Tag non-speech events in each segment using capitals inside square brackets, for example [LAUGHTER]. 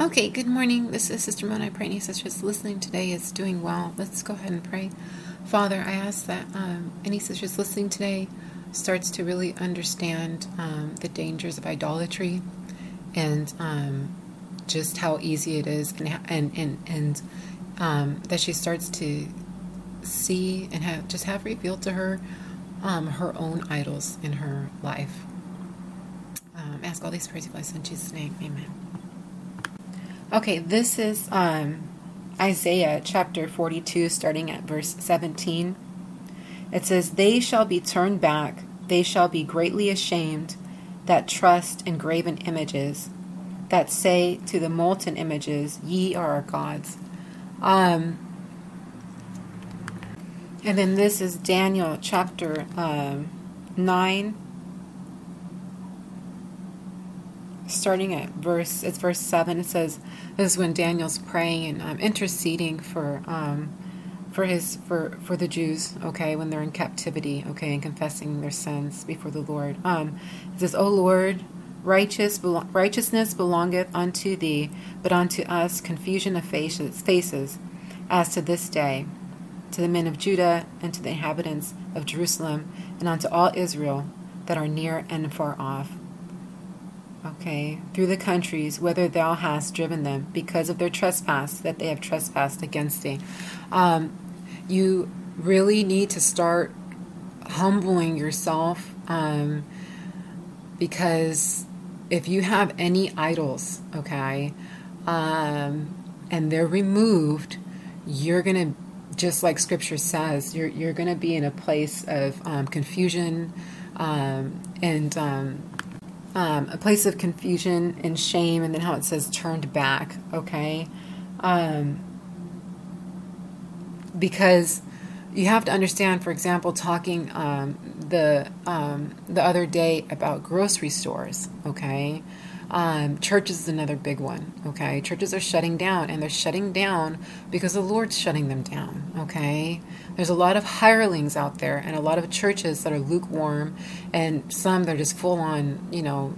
Okay, good morning. This is Sister Mona. I pray any sisters listening today is doing well. Let's go ahead and pray. Father, I ask that um, any sisters listening today starts to really understand um, the dangers of idolatry and um, just how easy it is, and and and, and um, that she starts to see and have just have revealed to her um, her own idols in her life. Um, ask all these prayers in Jesus' name. Amen. Okay, this is um, Isaiah chapter 42, starting at verse 17. It says, They shall be turned back, they shall be greatly ashamed that trust in graven images, that say to the molten images, Ye are our gods. Um, and then this is Daniel chapter um, 9, starting at verse, it's verse 7. It says, This is when Daniel's praying and um, interceding for. Um, for his for for the Jews, okay, when they're in captivity, okay, and confessing their sins before the Lord. Um, it says, "O Lord, righteous righteousness belongeth unto thee, but unto us confusion of faces, faces, as to this day, to the men of Judah and to the inhabitants of Jerusalem, and unto all Israel that are near and far off." Okay, through the countries whither thou hast driven them, because of their trespass that they have trespassed against thee. Um, you really need to start humbling yourself um, because if you have any idols, okay, um, and they're removed, you're going to, just like scripture says, you're, you're going to be in a place of um, confusion um, and um, a place of confusion and shame, and then how it says turned back, okay? Um, because you have to understand, for example, talking um, the um, the other day about grocery stores. Okay, um, churches is another big one. Okay, churches are shutting down, and they're shutting down because the Lord's shutting them down. Okay, there's a lot of hirelings out there, and a lot of churches that are lukewarm, and some they're just full on, you know,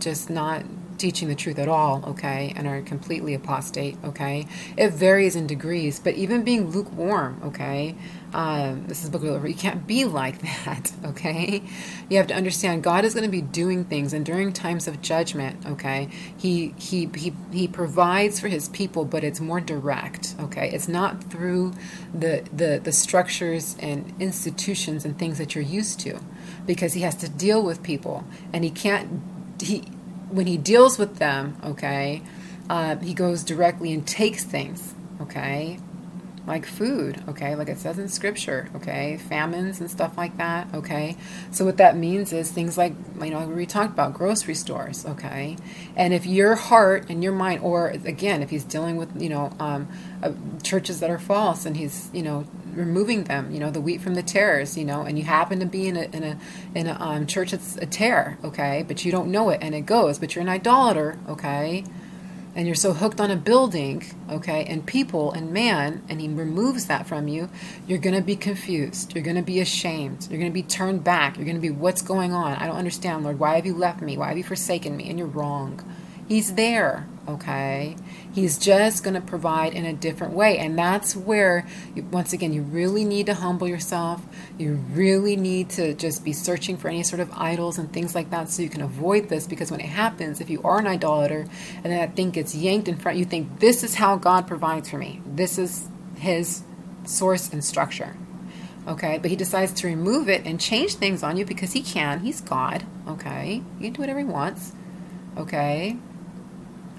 just not teaching the truth at all, okay, and are completely apostate, okay. It varies in degrees, but even being lukewarm, okay, um, this is book of you can't be like [LAUGHS] that, okay. You have to understand God is going to be doing things, and during times of judgment, okay, he he he he provides for His people, but it's more direct, okay. It's not through the the the structures and institutions and things that you're used to, because He has to deal with people, and He can't he when he deals with them, okay, uh, he goes directly and takes things, okay, like food, okay, like it says in scripture, okay, famines and stuff like that, okay. So what that means is things like you know we talked about grocery stores, okay, and if your heart and your mind, or again, if he's dealing with you know um, uh, churches that are false and he's you know removing them, you know, the wheat from the tares, you know, and you happen to be in a in a in a um, church that's a tare, okay, but you don't know it and it goes, but you're an idolater, okay, and you're so hooked on a building, okay, and people and man, and he removes that from you, you're to be confused. You're to be ashamed. You're to be turned back. You're to be, what's going on? I don't understand, Lord. Why have you left me? Why have you forsaken me? And you're wrong. He's there, okay? He's just going to provide in a different way. And that's where, once again, you really need to humble yourself. You really need to just be searching for any sort of idols and things like that so you can avoid this. Because when it happens, if you are an idolater and that thing gets yanked in front, you think, this is how God provides for me. This is His source and structure. Okay, but he decides to remove it and change things on you because he can. He's God. Okay, he can do whatever he wants. Okay,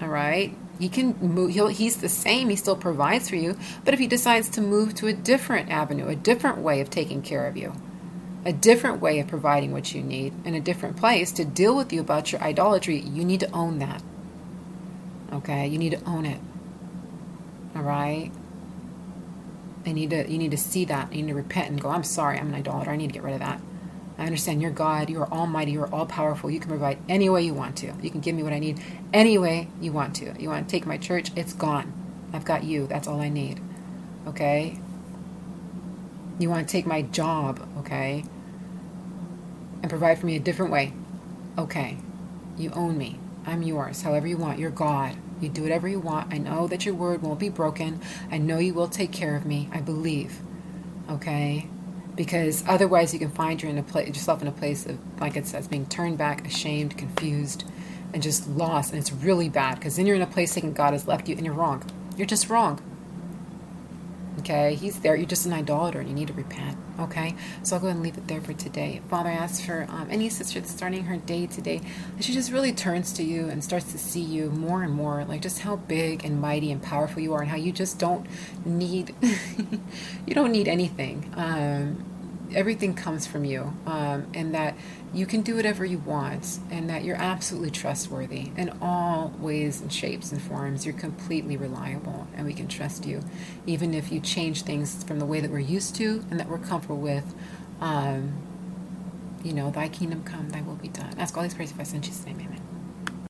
all right. He can move, he'll, he's the same, he still provides for you. But if he decides to move to a different avenue, a different way of taking care of you, a different way of providing what you need, in a different place to deal with you about your idolatry, you need to own that. Okay? You need to own it. All right? I need to you need to see that. You need to repent and go, I'm sorry, I'm an idolater. I need to get rid of that. I understand you're God, you are almighty, you are all powerful. You can provide any way you want to. You can give me what I need any way you want to. You want to take my church, it's gone. I've got you. That's all I need. Okay? You want to take my job, okay? And provide for me a different way. Okay. You own me. I'm yours, however you want. You're God. You do whatever you want. I know that your word won't be broken. I know you will take care of me. I believe. Okay? Because otherwise, you can find in a place, yourself in a place of, like it says, being turned back, ashamed, confused, and just lost. And it's really bad because then you're in a place thinking God has left you and you're wrong. You're just wrong. Okay, he's there. You're just an idolater and you need to repent. Okay, so I'll go ahead and leave it there for today. Father, I ask for um, any sister that's starting her day today that she just really turns to you and starts to see you more and more, like just how big and mighty and powerful you are, and how you just don't need, [LAUGHS] you don't need anything. Um, everything comes from you, um, and that you can do whatever you want, and that you're absolutely trustworthy in all ways and shapes and forms. You're completely reliable, and we can trust you, even if you change things from the way that we're used to and that we're comfortable with. Um, you know, thy kingdom come, thy will be done. Ask all these prayers if I send Jesus' name. Amen.